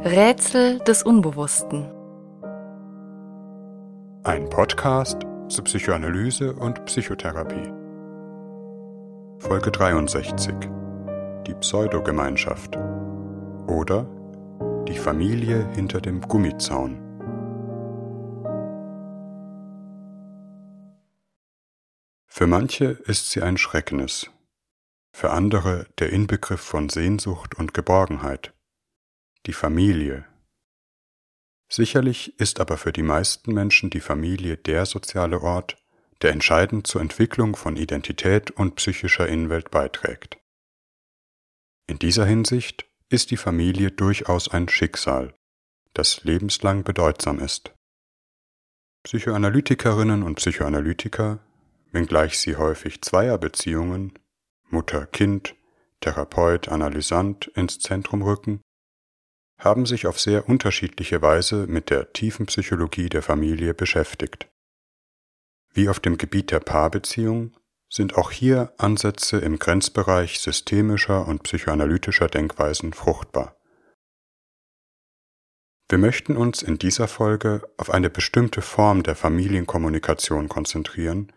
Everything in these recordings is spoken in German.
Rätsel des Unbewussten. Ein Podcast zu Psychoanalyse und Psychotherapie. Folge 63. Die Pseudogemeinschaft. Oder die Familie hinter dem Gummizaun. Für manche ist sie ein Schrecknis, für andere der Inbegriff von Sehnsucht und Geborgenheit die Familie. Sicherlich ist aber für die meisten Menschen die Familie der soziale Ort, der entscheidend zur Entwicklung von Identität und psychischer Innenwelt beiträgt. In dieser Hinsicht ist die Familie durchaus ein Schicksal, das lebenslang bedeutsam ist. Psychoanalytikerinnen und Psychoanalytiker, wenngleich sie häufig Zweierbeziehungen Mutter Kind, Therapeut Analysant ins Zentrum rücken, haben sich auf sehr unterschiedliche Weise mit der tiefen Psychologie der Familie beschäftigt. Wie auf dem Gebiet der Paarbeziehung sind auch hier Ansätze im Grenzbereich systemischer und psychoanalytischer Denkweisen fruchtbar. Wir möchten uns in dieser Folge auf eine bestimmte Form der Familienkommunikation konzentrieren,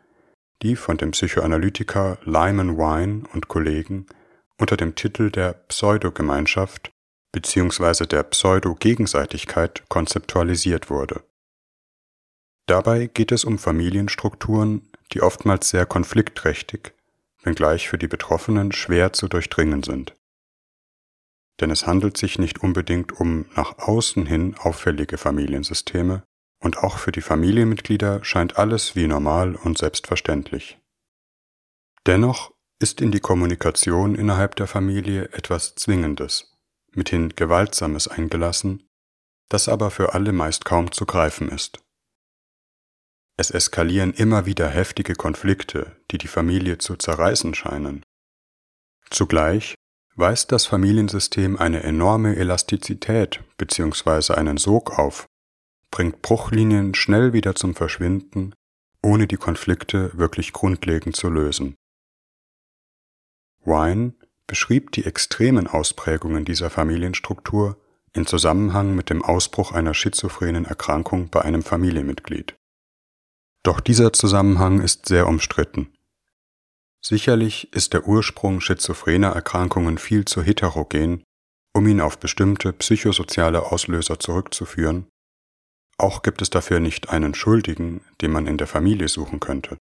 die von dem Psychoanalytiker Lyman Wine und Kollegen unter dem Titel der Pseudogemeinschaft bzw. der Pseudo-Gegenseitigkeit konzeptualisiert wurde. Dabei geht es um Familienstrukturen, die oftmals sehr konfliktträchtig, wenngleich für die Betroffenen schwer zu durchdringen sind. Denn es handelt sich nicht unbedingt um nach außen hin auffällige Familiensysteme, und auch für die Familienmitglieder scheint alles wie normal und selbstverständlich. Dennoch ist in die Kommunikation innerhalb der Familie etwas Zwingendes, mithin Gewaltsames eingelassen, das aber für alle meist kaum zu greifen ist. Es eskalieren immer wieder heftige Konflikte, die die Familie zu zerreißen scheinen. Zugleich weist das Familiensystem eine enorme Elastizität bzw. einen Sog auf, bringt Bruchlinien schnell wieder zum Verschwinden, ohne die Konflikte wirklich grundlegend zu lösen. Wine beschrieb die extremen Ausprägungen dieser Familienstruktur in Zusammenhang mit dem Ausbruch einer schizophrenen Erkrankung bei einem Familienmitglied. Doch dieser Zusammenhang ist sehr umstritten. Sicherlich ist der Ursprung schizophrener Erkrankungen viel zu heterogen, um ihn auf bestimmte psychosoziale Auslöser zurückzuführen, auch gibt es dafür nicht einen Schuldigen, den man in der Familie suchen könnte.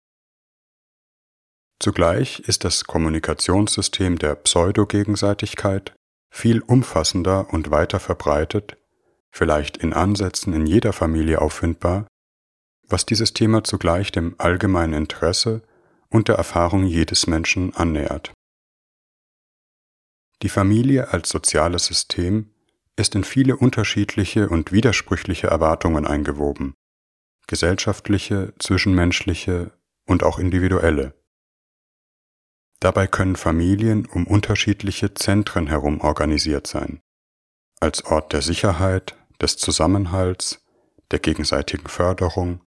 Zugleich ist das Kommunikationssystem der Pseudogegenseitigkeit viel umfassender und weiter verbreitet, vielleicht in Ansätzen in jeder Familie auffindbar, was dieses Thema zugleich dem allgemeinen Interesse und der Erfahrung jedes Menschen annähert. Die Familie als soziales System ist in viele unterschiedliche und widersprüchliche Erwartungen eingewoben, gesellschaftliche, zwischenmenschliche und auch individuelle. Dabei können Familien um unterschiedliche Zentren herum organisiert sein. Als Ort der Sicherheit, des Zusammenhalts, der gegenseitigen Förderung,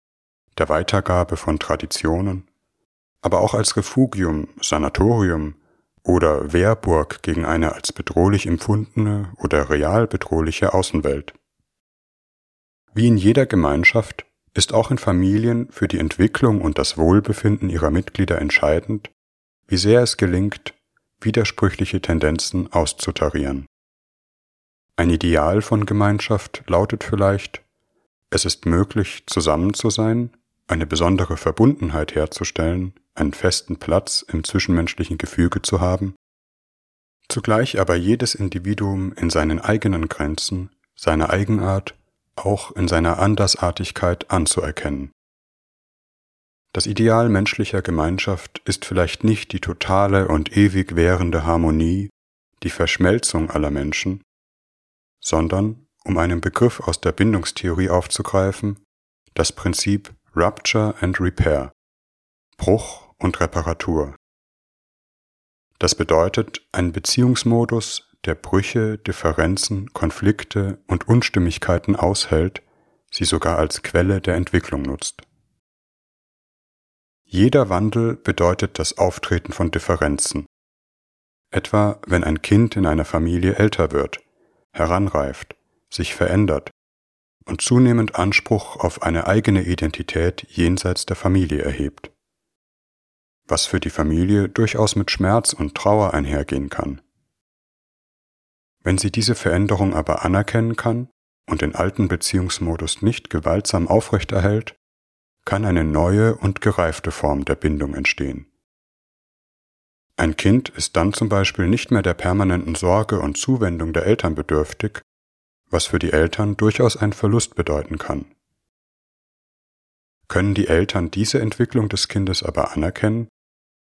der Weitergabe von Traditionen, aber auch als Refugium, Sanatorium oder Wehrburg gegen eine als bedrohlich empfundene oder real bedrohliche Außenwelt. Wie in jeder Gemeinschaft ist auch in Familien für die Entwicklung und das Wohlbefinden ihrer Mitglieder entscheidend, wie sehr es gelingt, widersprüchliche Tendenzen auszutarieren. Ein Ideal von Gemeinschaft lautet vielleicht, es ist möglich, zusammen zu sein, eine besondere Verbundenheit herzustellen, einen festen Platz im zwischenmenschlichen Gefüge zu haben, zugleich aber jedes Individuum in seinen eigenen Grenzen, seiner Eigenart, auch in seiner Andersartigkeit anzuerkennen. Das Ideal menschlicher Gemeinschaft ist vielleicht nicht die totale und ewig währende Harmonie, die Verschmelzung aller Menschen, sondern, um einen Begriff aus der Bindungstheorie aufzugreifen, das Prinzip Rupture and Repair, Bruch und Reparatur. Das bedeutet ein Beziehungsmodus, der Brüche, Differenzen, Konflikte und Unstimmigkeiten aushält, sie sogar als Quelle der Entwicklung nutzt. Jeder Wandel bedeutet das Auftreten von Differenzen. Etwa wenn ein Kind in einer Familie älter wird, heranreift, sich verändert und zunehmend Anspruch auf eine eigene Identität jenseits der Familie erhebt, was für die Familie durchaus mit Schmerz und Trauer einhergehen kann. Wenn sie diese Veränderung aber anerkennen kann und den alten Beziehungsmodus nicht gewaltsam aufrechterhält, kann eine neue und gereifte Form der Bindung entstehen. Ein Kind ist dann zum Beispiel nicht mehr der permanenten Sorge und Zuwendung der Eltern bedürftig, was für die Eltern durchaus einen Verlust bedeuten kann. Können die Eltern diese Entwicklung des Kindes aber anerkennen,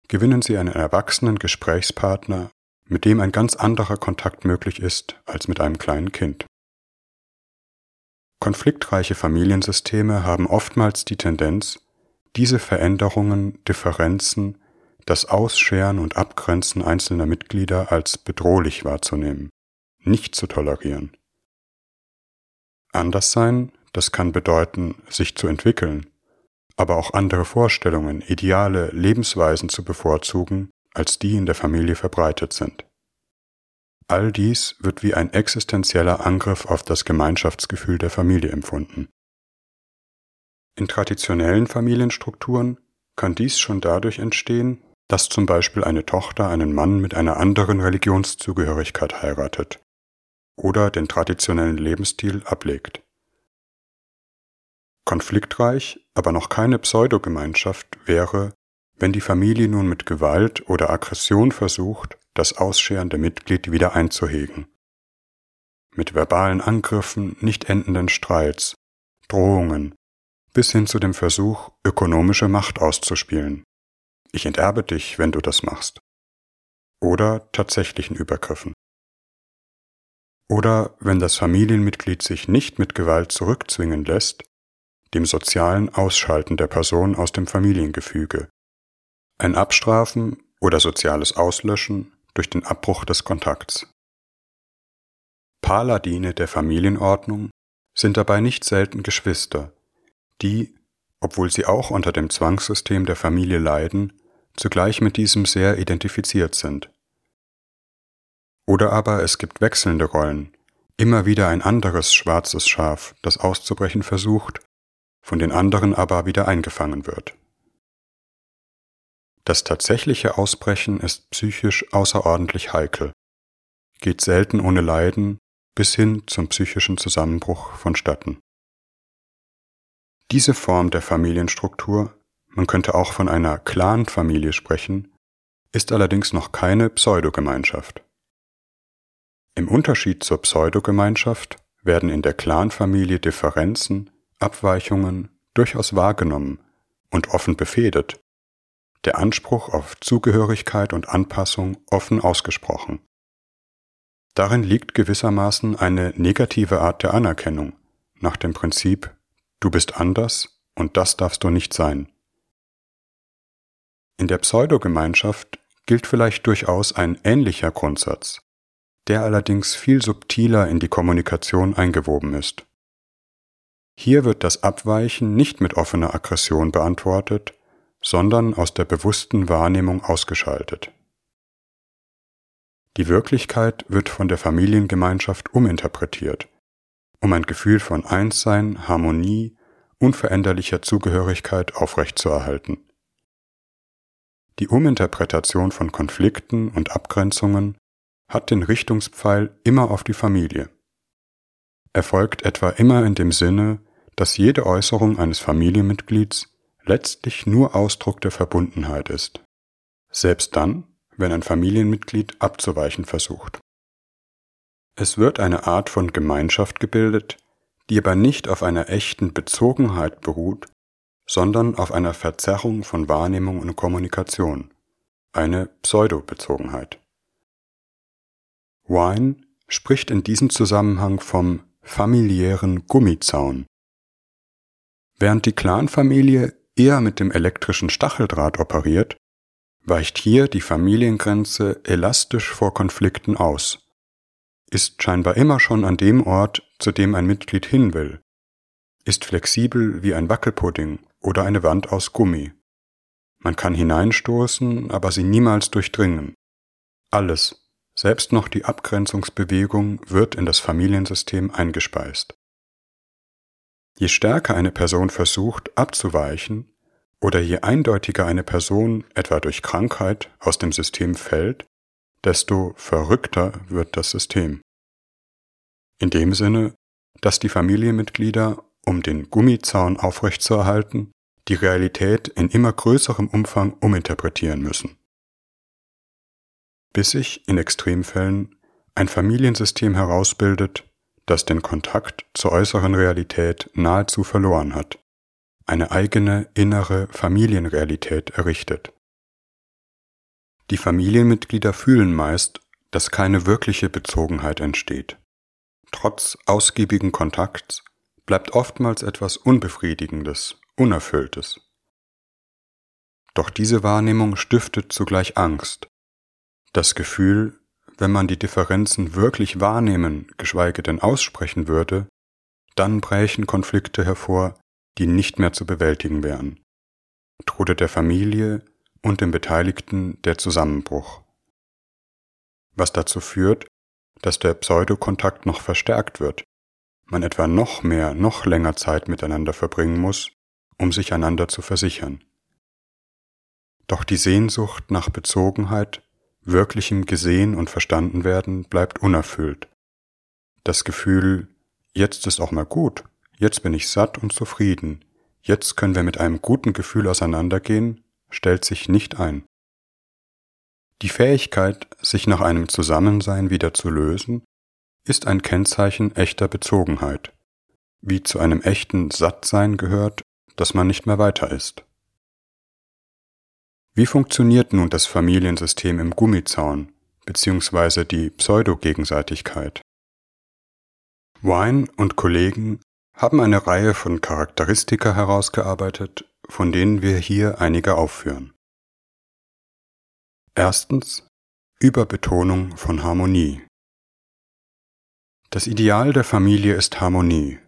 gewinnen sie einen erwachsenen Gesprächspartner, mit dem ein ganz anderer Kontakt möglich ist als mit einem kleinen Kind. Konfliktreiche Familiensysteme haben oftmals die Tendenz, diese Veränderungen, Differenzen, das Ausscheren und Abgrenzen einzelner Mitglieder als bedrohlich wahrzunehmen, nicht zu tolerieren. Anderssein, das kann bedeuten, sich zu entwickeln, aber auch andere Vorstellungen, Ideale, Lebensweisen zu bevorzugen, als die in der Familie verbreitet sind. All dies wird wie ein existenzieller Angriff auf das Gemeinschaftsgefühl der Familie empfunden. In traditionellen Familienstrukturen kann dies schon dadurch entstehen, dass zum Beispiel eine Tochter einen Mann mit einer anderen Religionszugehörigkeit heiratet oder den traditionellen Lebensstil ablegt. Konfliktreich, aber noch keine Pseudogemeinschaft wäre, wenn die Familie nun mit Gewalt oder Aggression versucht, das ausscherende Mitglied wieder einzuhegen. Mit verbalen Angriffen, nicht endenden Streits, Drohungen, bis hin zu dem Versuch, ökonomische Macht auszuspielen. Ich enterbe dich, wenn du das machst. Oder tatsächlichen Übergriffen. Oder wenn das Familienmitglied sich nicht mit Gewalt zurückzwingen lässt, dem sozialen Ausschalten der Person aus dem Familiengefüge. Ein Abstrafen oder soziales Auslöschen durch den Abbruch des Kontakts. Paladine der Familienordnung sind dabei nicht selten Geschwister, die, obwohl sie auch unter dem Zwangssystem der Familie leiden, zugleich mit diesem sehr identifiziert sind. Oder aber es gibt wechselnde Rollen, immer wieder ein anderes schwarzes Schaf, das auszubrechen versucht, von den anderen aber wieder eingefangen wird. Das tatsächliche Ausbrechen ist psychisch außerordentlich heikel, geht selten ohne Leiden bis hin zum psychischen Zusammenbruch vonstatten. Diese Form der Familienstruktur, man könnte auch von einer Clanfamilie sprechen, ist allerdings noch keine Pseudogemeinschaft. Im Unterschied zur Pseudogemeinschaft werden in der Clanfamilie Differenzen, Abweichungen durchaus wahrgenommen und offen befehdet der Anspruch auf Zugehörigkeit und Anpassung offen ausgesprochen. Darin liegt gewissermaßen eine negative Art der Anerkennung, nach dem Prinzip Du bist anders und das darfst du nicht sein. In der Pseudogemeinschaft gilt vielleicht durchaus ein ähnlicher Grundsatz, der allerdings viel subtiler in die Kommunikation eingewoben ist. Hier wird das Abweichen nicht mit offener Aggression beantwortet, sondern aus der bewussten Wahrnehmung ausgeschaltet. Die Wirklichkeit wird von der Familiengemeinschaft uminterpretiert, um ein Gefühl von Einssein, Harmonie, unveränderlicher Zugehörigkeit aufrechtzuerhalten. Die Uminterpretation von Konflikten und Abgrenzungen hat den Richtungspfeil immer auf die Familie. Erfolgt etwa immer in dem Sinne, dass jede Äußerung eines Familienmitglieds letztlich nur Ausdruck der Verbundenheit ist. Selbst dann, wenn ein Familienmitglied abzuweichen versucht. Es wird eine Art von Gemeinschaft gebildet, die aber nicht auf einer echten Bezogenheit beruht, sondern auf einer Verzerrung von Wahrnehmung und Kommunikation, eine Pseudo-Bezogenheit. Wine spricht in diesem Zusammenhang vom familiären Gummizaun. Während die Clanfamilie eher mit dem elektrischen Stacheldraht operiert, weicht hier die Familiengrenze elastisch vor Konflikten aus, ist scheinbar immer schon an dem Ort, zu dem ein Mitglied hin will, ist flexibel wie ein Wackelpudding oder eine Wand aus Gummi. Man kann hineinstoßen, aber sie niemals durchdringen. Alles, Selbst noch die Abgrenzungsbewegung wird in das Familiensystem eingespeist. Je stärker eine Person versucht abzuweichen oder je eindeutiger eine Person etwa durch Krankheit aus dem System fällt, desto verrückter wird das System. In dem Sinne, dass die Familienmitglieder, um den Gummizaun aufrechtzuerhalten, die Realität in immer größerem Umfang uminterpretieren müssen. Bis sich in Extremfällen ein Familiensystem herausbildet, das den Kontakt zur äußeren Realität nahezu verloren hat, eine eigene innere Familienrealität errichtet. Die Familienmitglieder fühlen meist, dass keine wirkliche Bezogenheit entsteht. Trotz ausgiebigen Kontakts bleibt oftmals etwas Unbefriedigendes, Unerfülltes. Doch diese Wahrnehmung stiftet zugleich Angst. Das Gefühl, wenn man die Differenzen wirklich wahrnehmen, geschweige denn aussprechen würde, dann brächen Konflikte hervor, die nicht mehr zu bewältigen wären. Drohte der Familie und den Beteiligten der Zusammenbruch. Was dazu führt, dass der Pseudokontakt noch verstärkt wird, man etwa noch mehr, noch länger Zeit miteinander verbringen muss, um sich einander zu versichern. Doch die Sehnsucht nach Bezogenheit wirklichem gesehen und verstanden werden bleibt unerfüllt. Das Gefühl, jetzt ist auch mal gut, jetzt bin ich satt und zufrieden, jetzt können wir mit einem guten Gefühl auseinandergehen, stellt sich nicht ein. Die Fähigkeit, sich nach einem Zusammensein wieder zu lösen, ist ein Kennzeichen echter Bezogenheit, wie zu einem echten Sattsein gehört, dass man nicht mehr weiter ist. Wie funktioniert nun das Familiensystem im Gummizaun bzw. die Pseudogegenseitigkeit? Wine und Kollegen haben eine Reihe von Charakteristika herausgearbeitet, von denen wir hier einige aufführen. Erstens Überbetonung von Harmonie. Das Ideal der Familie ist Harmonie.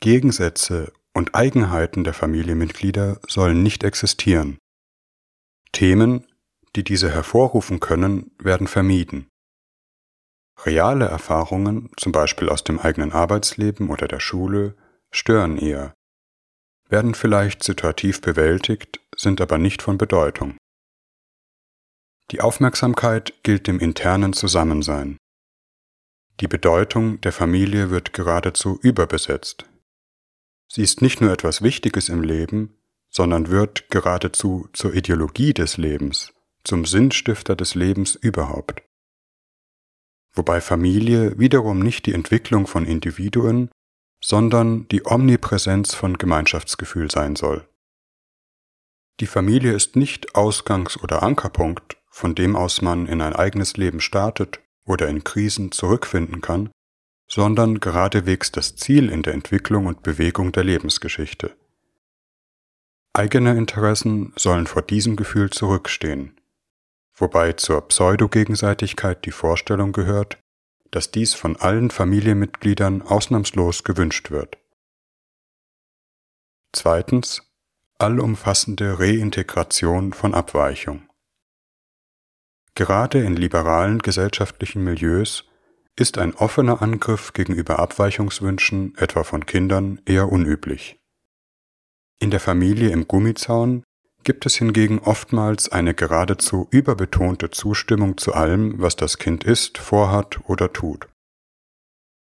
Gegensätze und Eigenheiten der Familienmitglieder sollen nicht existieren. Themen, die diese hervorrufen können, werden vermieden. Reale Erfahrungen, zum Beispiel aus dem eigenen Arbeitsleben oder der Schule, stören eher, werden vielleicht situativ bewältigt, sind aber nicht von Bedeutung. Die Aufmerksamkeit gilt dem internen Zusammensein. Die Bedeutung der Familie wird geradezu überbesetzt. Sie ist nicht nur etwas Wichtiges im Leben, sondern wird geradezu zur Ideologie des Lebens, zum Sinnstifter des Lebens überhaupt. Wobei Familie wiederum nicht die Entwicklung von Individuen, sondern die Omnipräsenz von Gemeinschaftsgefühl sein soll. Die Familie ist nicht Ausgangs- oder Ankerpunkt, von dem aus man in ein eigenes Leben startet oder in Krisen zurückfinden kann, sondern geradewegs das Ziel in der Entwicklung und Bewegung der Lebensgeschichte. Eigene Interessen sollen vor diesem Gefühl zurückstehen, wobei zur Pseudogegenseitigkeit die Vorstellung gehört, dass dies von allen Familienmitgliedern ausnahmslos gewünscht wird. Zweitens allumfassende Reintegration von Abweichung. Gerade in liberalen gesellschaftlichen Milieus ist ein offener Angriff gegenüber Abweichungswünschen, etwa von Kindern, eher unüblich. In der Familie im Gummizaun gibt es hingegen oftmals eine geradezu überbetonte Zustimmung zu allem, was das Kind ist, vorhat oder tut.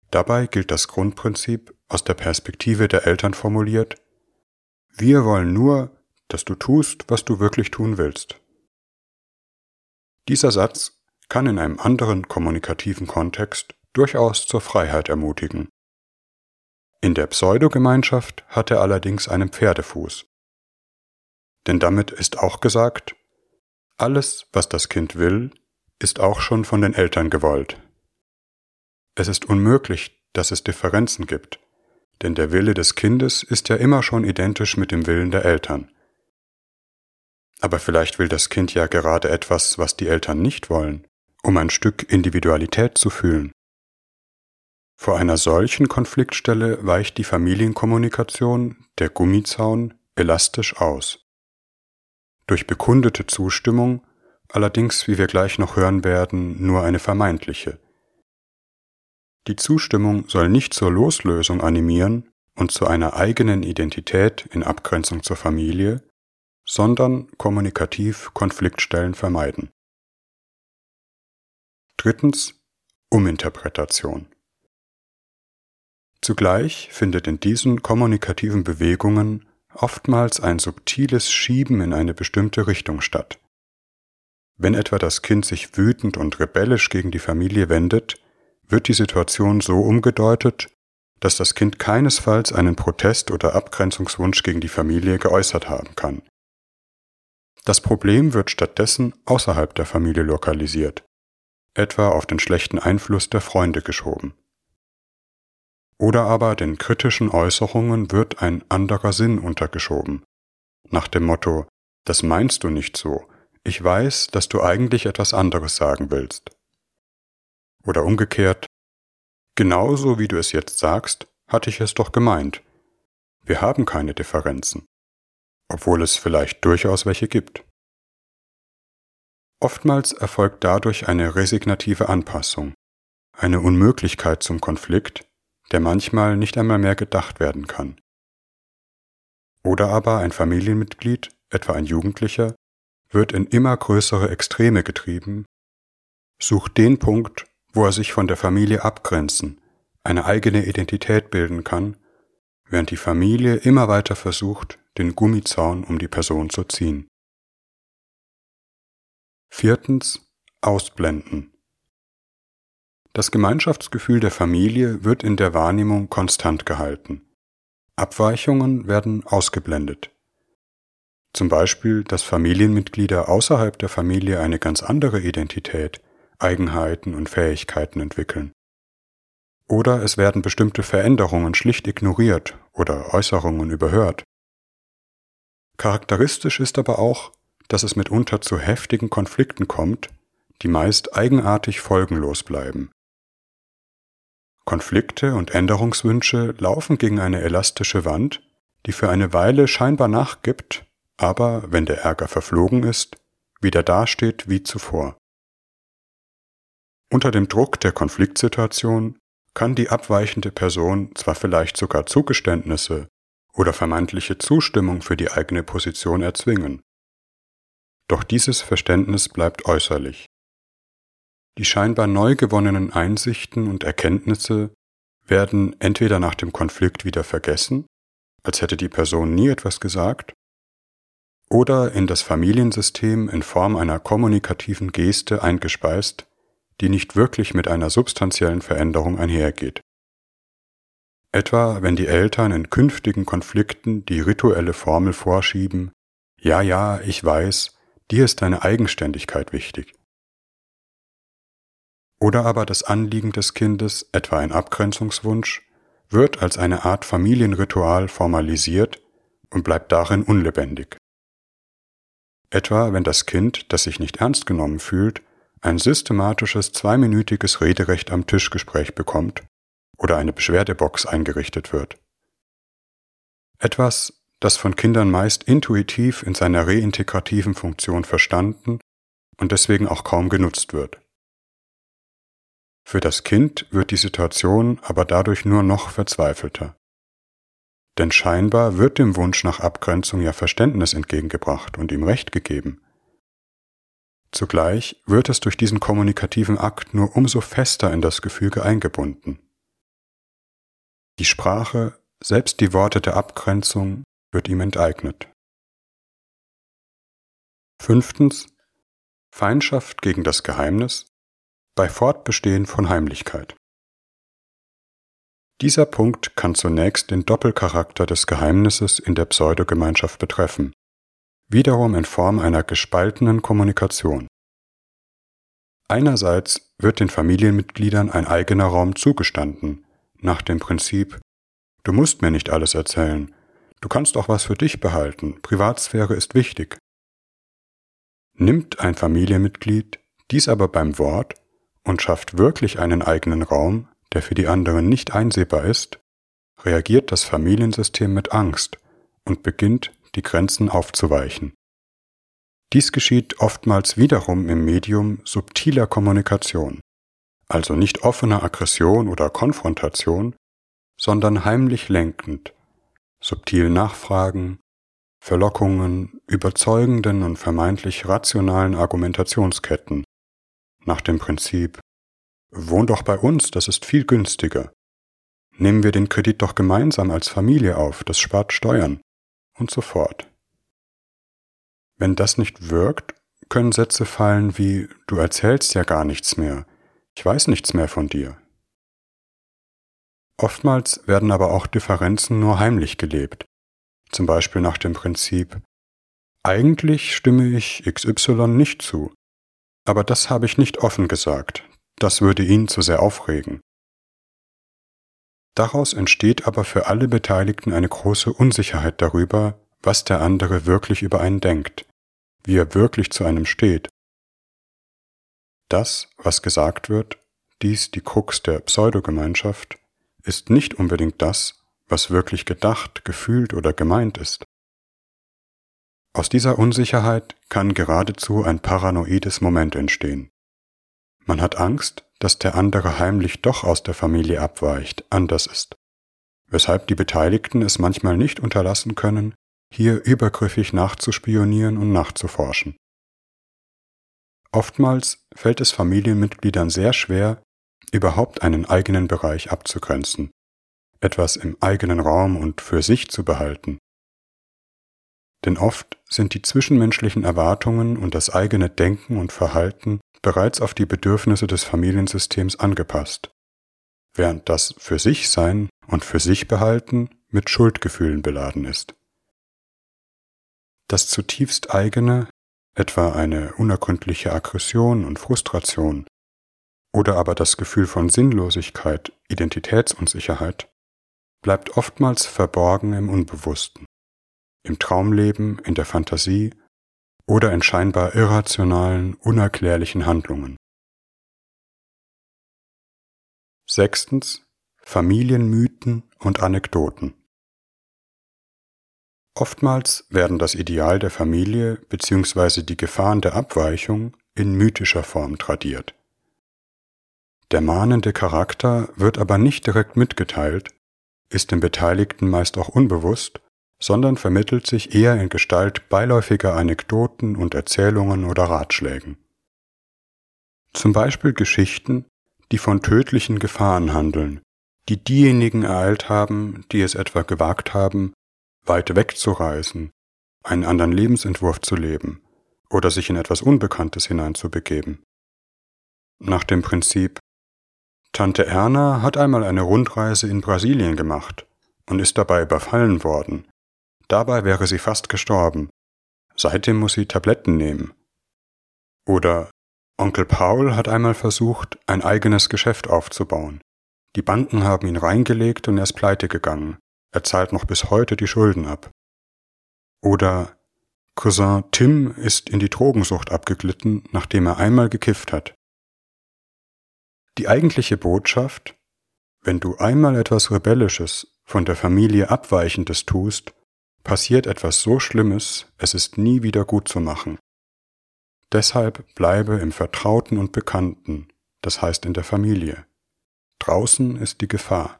Dabei gilt das Grundprinzip, aus der Perspektive der Eltern formuliert, wir wollen nur, dass du tust, was du wirklich tun willst. Dieser Satz kann in einem anderen kommunikativen Kontext durchaus zur Freiheit ermutigen. In der Pseudogemeinschaft hat er allerdings einen Pferdefuß. Denn damit ist auch gesagt, alles, was das Kind will, ist auch schon von den Eltern gewollt. Es ist unmöglich, dass es Differenzen gibt, denn der Wille des Kindes ist ja immer schon identisch mit dem Willen der Eltern. Aber vielleicht will das Kind ja gerade etwas, was die Eltern nicht wollen, um ein Stück Individualität zu fühlen. Vor einer solchen Konfliktstelle weicht die Familienkommunikation, der Gummizaun, elastisch aus. Durch bekundete Zustimmung allerdings, wie wir gleich noch hören werden, nur eine vermeintliche. Die Zustimmung soll nicht zur Loslösung animieren und zu einer eigenen Identität in Abgrenzung zur Familie, sondern kommunikativ Konfliktstellen vermeiden. Drittens Uminterpretation. Zugleich findet in diesen kommunikativen Bewegungen oftmals ein subtiles Schieben in eine bestimmte Richtung statt. Wenn etwa das Kind sich wütend und rebellisch gegen die Familie wendet, wird die Situation so umgedeutet, dass das Kind keinesfalls einen Protest oder Abgrenzungswunsch gegen die Familie geäußert haben kann. Das Problem wird stattdessen außerhalb der Familie lokalisiert, etwa auf den schlechten Einfluss der Freunde geschoben. Oder aber den kritischen Äußerungen wird ein anderer Sinn untergeschoben, nach dem Motto, das meinst du nicht so, ich weiß, dass du eigentlich etwas anderes sagen willst. Oder umgekehrt, genauso wie du es jetzt sagst, hatte ich es doch gemeint. Wir haben keine Differenzen, obwohl es vielleicht durchaus welche gibt. Oftmals erfolgt dadurch eine resignative Anpassung, eine Unmöglichkeit zum Konflikt, der manchmal nicht einmal mehr gedacht werden kann. Oder aber ein Familienmitglied, etwa ein Jugendlicher, wird in immer größere Extreme getrieben, sucht den Punkt, wo er sich von der Familie abgrenzen, eine eigene Identität bilden kann, während die Familie immer weiter versucht, den Gummizaun um die Person zu ziehen. Viertens Ausblenden. Das Gemeinschaftsgefühl der Familie wird in der Wahrnehmung konstant gehalten. Abweichungen werden ausgeblendet. Zum Beispiel, dass Familienmitglieder außerhalb der Familie eine ganz andere Identität, Eigenheiten und Fähigkeiten entwickeln. Oder es werden bestimmte Veränderungen schlicht ignoriert oder Äußerungen überhört. Charakteristisch ist aber auch, dass es mitunter zu heftigen Konflikten kommt, die meist eigenartig folgenlos bleiben. Konflikte und Änderungswünsche laufen gegen eine elastische Wand, die für eine Weile scheinbar nachgibt, aber, wenn der Ärger verflogen ist, wieder dasteht wie zuvor. Unter dem Druck der Konfliktsituation kann die abweichende Person zwar vielleicht sogar Zugeständnisse oder vermeintliche Zustimmung für die eigene Position erzwingen, doch dieses Verständnis bleibt äußerlich. Die scheinbar neu gewonnenen Einsichten und Erkenntnisse werden entweder nach dem Konflikt wieder vergessen, als hätte die Person nie etwas gesagt, oder in das Familiensystem in Form einer kommunikativen Geste eingespeist, die nicht wirklich mit einer substanziellen Veränderung einhergeht. Etwa wenn die Eltern in künftigen Konflikten die rituelle Formel vorschieben, ja, ja, ich weiß, dir ist deine Eigenständigkeit wichtig. Oder aber das Anliegen des Kindes, etwa ein Abgrenzungswunsch, wird als eine Art Familienritual formalisiert und bleibt darin unlebendig. Etwa wenn das Kind, das sich nicht ernst genommen fühlt, ein systematisches zweiminütiges Rederecht am Tischgespräch bekommt oder eine Beschwerdebox eingerichtet wird. Etwas, das von Kindern meist intuitiv in seiner reintegrativen Funktion verstanden und deswegen auch kaum genutzt wird. Für das Kind wird die Situation aber dadurch nur noch verzweifelter. Denn scheinbar wird dem Wunsch nach Abgrenzung ja Verständnis entgegengebracht und ihm Recht gegeben. Zugleich wird es durch diesen kommunikativen Akt nur umso fester in das Gefüge eingebunden. Die Sprache, selbst die Worte der Abgrenzung, wird ihm enteignet. Fünftens Feindschaft gegen das Geheimnis bei Fortbestehen von Heimlichkeit. Dieser Punkt kann zunächst den Doppelcharakter des Geheimnisses in der Pseudogemeinschaft betreffen, wiederum in Form einer gespaltenen Kommunikation. Einerseits wird den Familienmitgliedern ein eigener Raum zugestanden, nach dem Prinzip Du musst mir nicht alles erzählen, du kannst auch was für dich behalten, Privatsphäre ist wichtig. Nimmt ein Familienmitglied dies aber beim Wort und schafft wirklich einen eigenen Raum, der für die anderen nicht einsehbar ist, reagiert das Familiensystem mit Angst und beginnt, die Grenzen aufzuweichen. Dies geschieht oftmals wiederum im Medium subtiler Kommunikation, also nicht offener Aggression oder Konfrontation, sondern heimlich lenkend, subtil nachfragen, Verlockungen, überzeugenden und vermeintlich rationalen Argumentationsketten, nach dem Prinzip Wohn doch bei uns, das ist viel günstiger. Nehmen wir den Kredit doch gemeinsam als Familie auf, das spart Steuern und so fort. Wenn das nicht wirkt, können Sätze fallen wie Du erzählst ja gar nichts mehr, ich weiß nichts mehr von dir. Oftmals werden aber auch Differenzen nur heimlich gelebt, zum Beispiel nach dem Prinzip Eigentlich stimme ich XY nicht zu, aber das habe ich nicht offen gesagt, das würde ihn zu sehr aufregen. Daraus entsteht aber für alle Beteiligten eine große Unsicherheit darüber, was der andere wirklich über einen denkt, wie er wirklich zu einem steht. Das, was gesagt wird, dies die Krux der Pseudogemeinschaft, ist nicht unbedingt das, was wirklich gedacht, gefühlt oder gemeint ist. Aus dieser Unsicherheit kann geradezu ein paranoides Moment entstehen. Man hat Angst, dass der andere heimlich doch aus der Familie abweicht, anders ist, weshalb die Beteiligten es manchmal nicht unterlassen können, hier übergriffig nachzuspionieren und nachzuforschen. Oftmals fällt es Familienmitgliedern sehr schwer, überhaupt einen eigenen Bereich abzugrenzen, etwas im eigenen Raum und für sich zu behalten. Denn oft sind die zwischenmenschlichen Erwartungen und das eigene Denken und Verhalten bereits auf die Bedürfnisse des Familiensystems angepasst, während das für sich Sein und für sich Behalten mit Schuldgefühlen beladen ist. Das zutiefst eigene, etwa eine unergründliche Aggression und Frustration, oder aber das Gefühl von Sinnlosigkeit, Identitätsunsicherheit, bleibt oftmals verborgen im Unbewussten, im Traumleben, in der Fantasie oder in scheinbar irrationalen, unerklärlichen Handlungen. Sechstens Familienmythen und Anekdoten. Oftmals werden das Ideal der Familie bzw. die Gefahren der Abweichung in mythischer Form tradiert. Der mahnende Charakter wird aber nicht direkt mitgeteilt, ist den Beteiligten meist auch unbewusst, sondern vermittelt sich eher in Gestalt beiläufiger Anekdoten und Erzählungen oder Ratschlägen. Zum Beispiel Geschichten, die von tödlichen Gefahren handeln, die diejenigen ereilt haben, die es etwa gewagt haben, weit wegzureisen, einen anderen Lebensentwurf zu leben oder sich in etwas Unbekanntes hineinzubegeben. Nach dem Prinzip Tante Erna hat einmal eine Rundreise in Brasilien gemacht und ist dabei überfallen worden. Dabei wäre sie fast gestorben. Seitdem muss sie Tabletten nehmen. Oder Onkel Paul hat einmal versucht, ein eigenes Geschäft aufzubauen. Die Banken haben ihn reingelegt und er ist pleite gegangen. Er zahlt noch bis heute die Schulden ab. Oder Cousin Tim ist in die Drogensucht abgeglitten, nachdem er einmal gekifft hat. Die eigentliche Botschaft, wenn du einmal etwas Rebellisches, von der Familie Abweichendes tust, passiert etwas so Schlimmes, es ist nie wieder gut zu machen. Deshalb bleibe im Vertrauten und Bekannten, das heißt in der Familie. Draußen ist die Gefahr.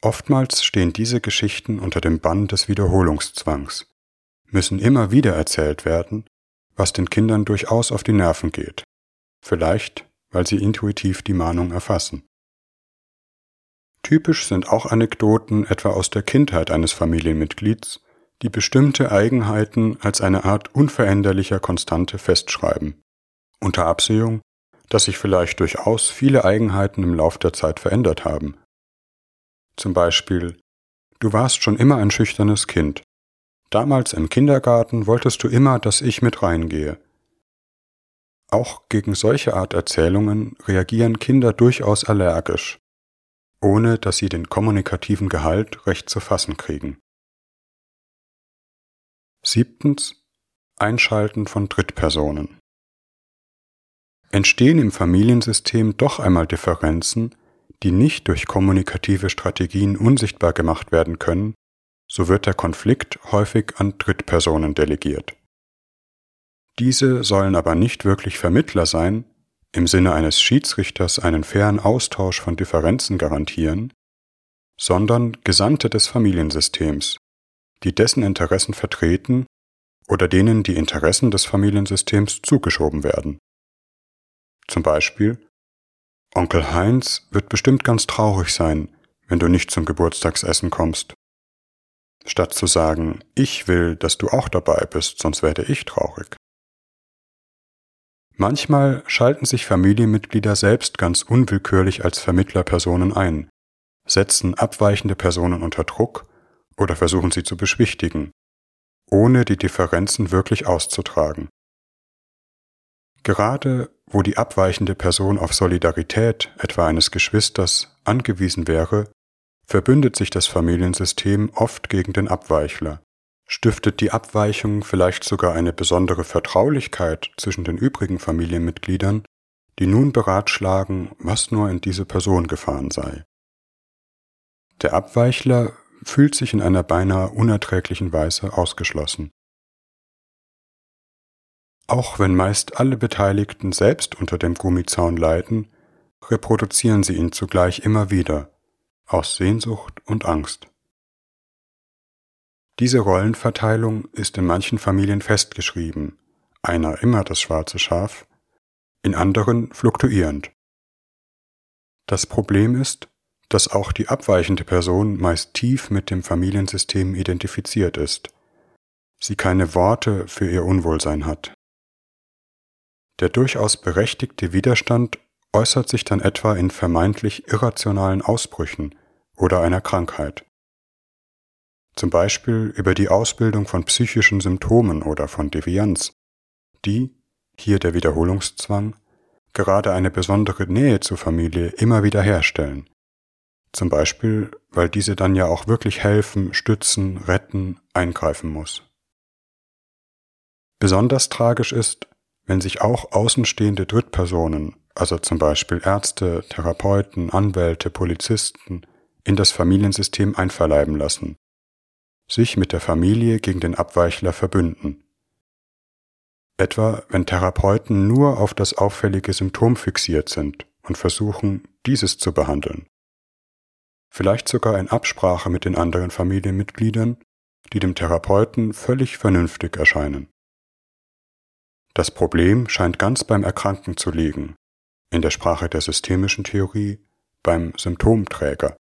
Oftmals stehen diese Geschichten unter dem Bann des Wiederholungszwangs, müssen immer wieder erzählt werden, was den Kindern durchaus auf die Nerven geht. Vielleicht weil sie intuitiv die Mahnung erfassen. Typisch sind auch Anekdoten etwa aus der Kindheit eines Familienmitglieds, die bestimmte Eigenheiten als eine Art unveränderlicher Konstante festschreiben, unter Absehung, dass sich vielleicht durchaus viele Eigenheiten im Lauf der Zeit verändert haben. Zum Beispiel, du warst schon immer ein schüchternes Kind. Damals im Kindergarten wolltest du immer, dass ich mit reingehe. Auch gegen solche Art Erzählungen reagieren Kinder durchaus allergisch, ohne dass sie den kommunikativen Gehalt recht zu fassen kriegen. Siebtens Einschalten von Drittpersonen. Entstehen im Familiensystem doch einmal Differenzen, die nicht durch kommunikative Strategien unsichtbar gemacht werden können, so wird der Konflikt häufig an Drittpersonen delegiert, Diese sollen aber nicht wirklich Vermittler sein, im Sinne eines Schiedsrichters einen fairen Austausch von Differenzen garantieren, sondern Gesandte des Familiensystems, die dessen Interessen vertreten oder denen die Interessen des Familiensystems zugeschoben werden. Zum Beispiel Onkel Heinz wird bestimmt ganz traurig sein, wenn du nicht zum Geburtstagsessen kommst. Statt zu sagen, ich will, dass du auch dabei bist, sonst werde ich traurig. Manchmal schalten sich Familienmitglieder selbst ganz unwillkürlich als Vermittlerpersonen ein, setzen abweichende Personen unter Druck oder versuchen sie zu beschwichtigen, ohne die Differenzen wirklich auszutragen. Gerade wo die abweichende Person auf Solidarität etwa eines Geschwisters angewiesen wäre, verbündet sich das Familiensystem oft gegen den Abweichler, stiftet die Abweichung vielleicht sogar eine besondere Vertraulichkeit zwischen den übrigen Familienmitgliedern, die nun beratschlagen, was nur in diese Person gefahren sei. Der Abweichler fühlt sich in einer beinahe unerträglichen Weise ausgeschlossen. Auch wenn meist alle Beteiligten selbst unter dem Gummizaun leiden, reproduzieren sie ihn zugleich immer wieder, aus Sehnsucht und Angst. Diese Rollenverteilung ist in manchen Familien festgeschrieben, einer immer das schwarze Schaf, in anderen fluktuierend. Das Problem ist, dass auch die abweichende Person meist tief mit dem Familiensystem identifiziert ist, sie keine Worte für ihr Unwohlsein hat. Der durchaus berechtigte Widerstand äußert sich dann etwa in vermeintlich irrationalen Ausbrüchen oder einer Krankheit. Zum Beispiel über die Ausbildung von psychischen Symptomen oder von Devianz, die, hier der Wiederholungszwang, gerade eine besondere Nähe zur Familie immer wieder herstellen, zum Beispiel, weil diese dann ja auch wirklich helfen, stützen, retten, eingreifen muss. Besonders tragisch ist, wenn sich auch außenstehende Drittpersonen, also zum Beispiel Ärzte, Therapeuten, Anwälte, Polizisten, in das Familiensystem einverleiben lassen, sich mit der Familie gegen den Abweichler verbünden. Etwa wenn Therapeuten nur auf das auffällige Symptom fixiert sind und versuchen, dieses zu behandeln vielleicht sogar in Absprache mit den anderen Familienmitgliedern, die dem Therapeuten völlig vernünftig erscheinen. Das Problem scheint ganz beim Erkranken zu liegen, in der Sprache der systemischen Theorie beim Symptomträger.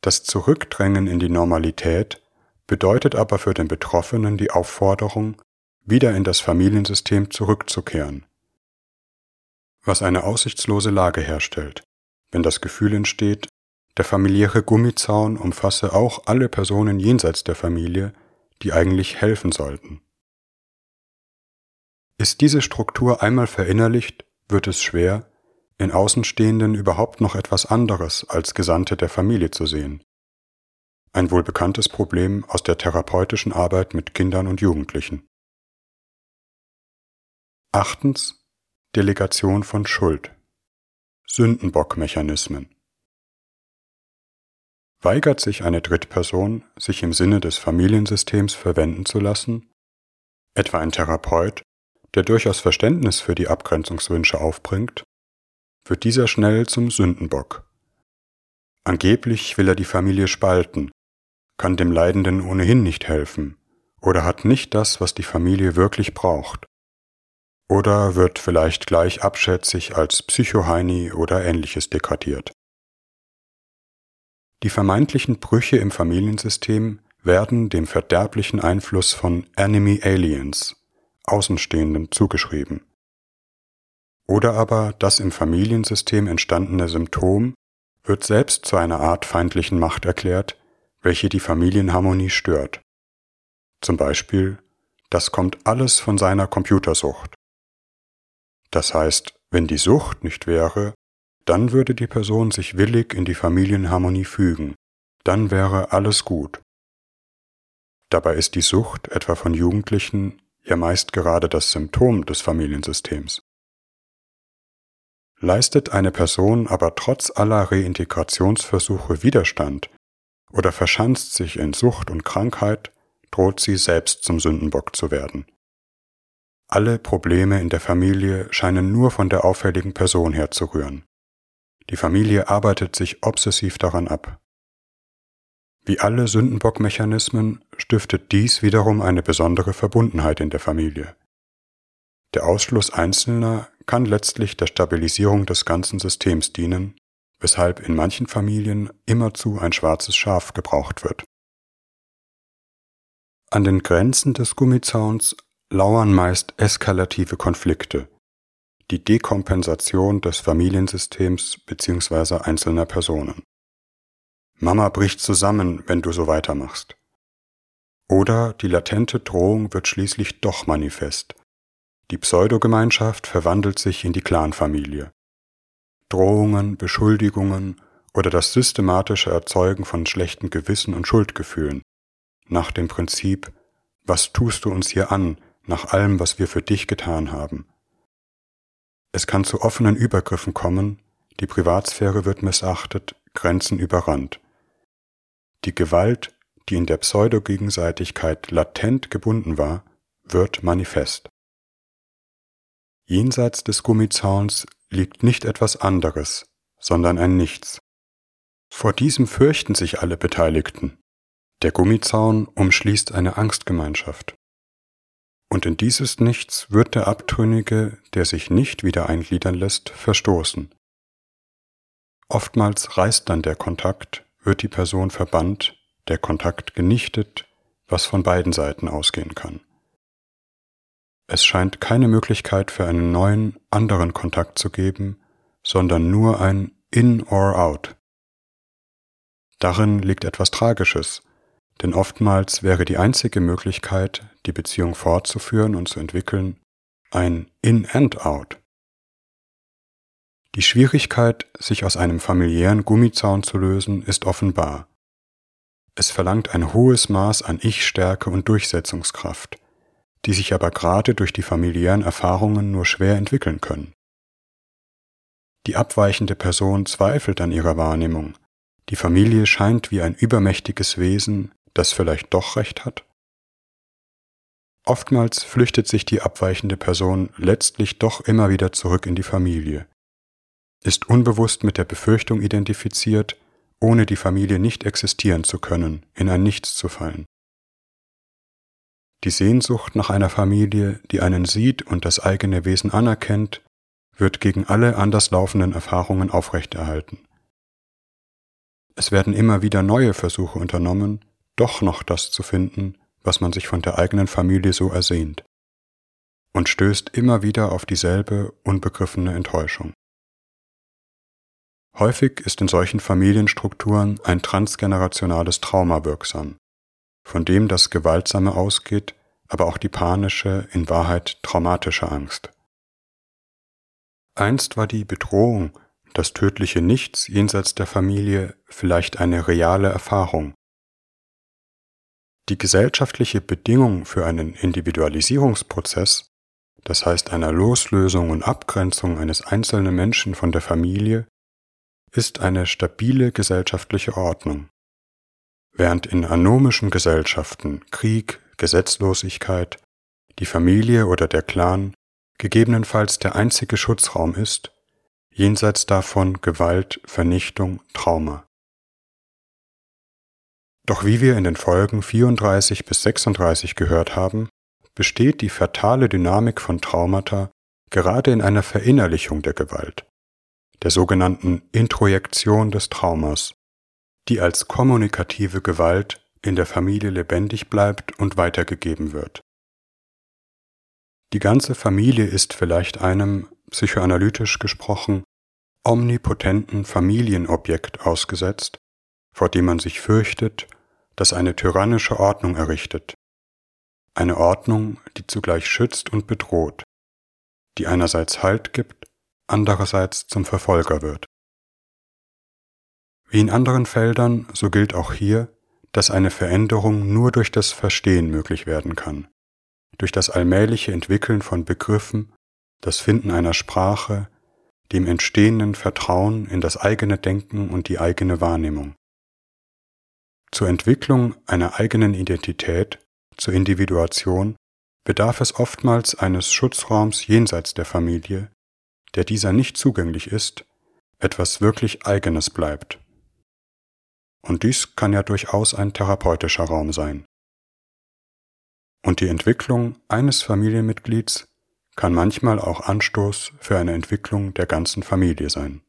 Das Zurückdrängen in die Normalität bedeutet aber für den Betroffenen die Aufforderung, wieder in das Familiensystem zurückzukehren, was eine aussichtslose Lage herstellt wenn das Gefühl entsteht, der familiäre Gummizaun umfasse auch alle Personen jenseits der Familie, die eigentlich helfen sollten. Ist diese Struktur einmal verinnerlicht, wird es schwer, in Außenstehenden überhaupt noch etwas anderes als Gesandte der Familie zu sehen. Ein wohl bekanntes Problem aus der therapeutischen Arbeit mit Kindern und Jugendlichen. Achtens Delegation von Schuld. Sündenbockmechanismen. Weigert sich eine Drittperson, sich im Sinne des Familiensystems verwenden zu lassen, etwa ein Therapeut, der durchaus Verständnis für die Abgrenzungswünsche aufbringt, wird dieser schnell zum Sündenbock. Angeblich will er die Familie spalten, kann dem Leidenden ohnehin nicht helfen oder hat nicht das, was die Familie wirklich braucht oder wird vielleicht gleich abschätzig als Psychoheini oder ähnliches degradiert. Die vermeintlichen Brüche im Familiensystem werden dem verderblichen Einfluss von Enemy Aliens, Außenstehenden, zugeschrieben. Oder aber das im Familiensystem entstandene Symptom wird selbst zu einer Art feindlichen Macht erklärt, welche die Familienharmonie stört. Zum Beispiel, das kommt alles von seiner Computersucht. Das heißt, wenn die Sucht nicht wäre, dann würde die Person sich willig in die Familienharmonie fügen, dann wäre alles gut. Dabei ist die Sucht etwa von Jugendlichen ja meist gerade das Symptom des Familiensystems. Leistet eine Person aber trotz aller Reintegrationsversuche Widerstand oder verschanzt sich in Sucht und Krankheit, droht sie selbst zum Sündenbock zu werden, Alle Probleme in der Familie scheinen nur von der auffälligen Person herzurühren. Die Familie arbeitet sich obsessiv daran ab. Wie alle Sündenbockmechanismen stiftet dies wiederum eine besondere Verbundenheit in der Familie. Der Ausschluss Einzelner kann letztlich der Stabilisierung des ganzen Systems dienen, weshalb in manchen Familien immerzu ein schwarzes Schaf gebraucht wird. An den Grenzen des Gummizauns lauern meist eskalative Konflikte, die Dekompensation des Familiensystems bzw. einzelner Personen. Mama bricht zusammen, wenn du so weitermachst. Oder die latente Drohung wird schließlich doch manifest. Die Pseudogemeinschaft verwandelt sich in die Clanfamilie. Drohungen, Beschuldigungen oder das systematische Erzeugen von schlechten Gewissen und Schuldgefühlen, nach dem Prinzip, was tust du uns hier an, nach allem, was wir für dich getan haben. Es kann zu offenen Übergriffen kommen, die Privatsphäre wird missachtet, Grenzen überrannt. Die Gewalt, die in der Pseudogegenseitigkeit latent gebunden war, wird manifest. Jenseits des Gummizauns liegt nicht etwas anderes, sondern ein Nichts. Vor diesem fürchten sich alle Beteiligten. Der Gummizaun umschließt eine Angstgemeinschaft. Und in dieses Nichts wird der Abtrünnige, der sich nicht wieder eingliedern lässt, verstoßen. Oftmals reißt dann der Kontakt, wird die Person verbannt, der Kontakt genichtet, was von beiden Seiten ausgehen kann. Es scheint keine Möglichkeit für einen neuen, anderen Kontakt zu geben, sondern nur ein In or Out. Darin liegt etwas Tragisches, denn oftmals wäre die einzige Möglichkeit, die Beziehung fortzuführen und zu entwickeln, ein In and Out. Die Schwierigkeit, sich aus einem familiären Gummizaun zu lösen, ist offenbar. Es verlangt ein hohes Maß an Ich-Stärke und Durchsetzungskraft, die sich aber gerade durch die familiären Erfahrungen nur schwer entwickeln können. Die abweichende Person zweifelt an ihrer Wahrnehmung, die Familie scheint wie ein übermächtiges Wesen, das vielleicht doch recht hat? Oftmals flüchtet sich die abweichende Person letztlich doch immer wieder zurück in die Familie, ist unbewusst mit der Befürchtung identifiziert, ohne die Familie nicht existieren zu können, in ein Nichts zu fallen. Die Sehnsucht nach einer Familie, die einen sieht und das eigene Wesen anerkennt, wird gegen alle anders laufenden Erfahrungen aufrechterhalten. Es werden immer wieder neue Versuche unternommen, doch noch das zu finden, was man sich von der eigenen Familie so ersehnt, und stößt immer wieder auf dieselbe unbegriffene Enttäuschung. Häufig ist in solchen Familienstrukturen ein transgenerationales Trauma wirksam, von dem das Gewaltsame ausgeht, aber auch die panische, in Wahrheit traumatische Angst. Einst war die Bedrohung, das tödliche Nichts jenseits der Familie vielleicht eine reale Erfahrung, die gesellschaftliche Bedingung für einen Individualisierungsprozess, das heißt einer Loslösung und Abgrenzung eines einzelnen Menschen von der Familie, ist eine stabile gesellschaftliche Ordnung. Während in anomischen Gesellschaften Krieg, Gesetzlosigkeit, die Familie oder der Clan gegebenenfalls der einzige Schutzraum ist, jenseits davon Gewalt, Vernichtung, Trauma. Doch wie wir in den Folgen 34 bis 36 gehört haben, besteht die fatale Dynamik von Traumata gerade in einer Verinnerlichung der Gewalt, der sogenannten Introjektion des Traumas, die als kommunikative Gewalt in der Familie lebendig bleibt und weitergegeben wird. Die ganze Familie ist vielleicht einem, psychoanalytisch gesprochen, omnipotenten Familienobjekt ausgesetzt, vor dem man sich fürchtet das eine tyrannische Ordnung errichtet. Eine Ordnung, die zugleich schützt und bedroht, die einerseits Halt gibt, andererseits zum Verfolger wird. Wie in anderen Feldern, so gilt auch hier, dass eine Veränderung nur durch das Verstehen möglich werden kann, durch das allmähliche Entwickeln von Begriffen, das Finden einer Sprache, dem entstehenden Vertrauen in das eigene Denken und die eigene Wahrnehmung. Zur Entwicklung einer eigenen Identität, zur Individuation bedarf es oftmals eines Schutzraums jenseits der Familie, der dieser nicht zugänglich ist, etwas wirklich Eigenes bleibt. Und dies kann ja durchaus ein therapeutischer Raum sein. Und die Entwicklung eines Familienmitglieds kann manchmal auch Anstoß für eine Entwicklung der ganzen Familie sein.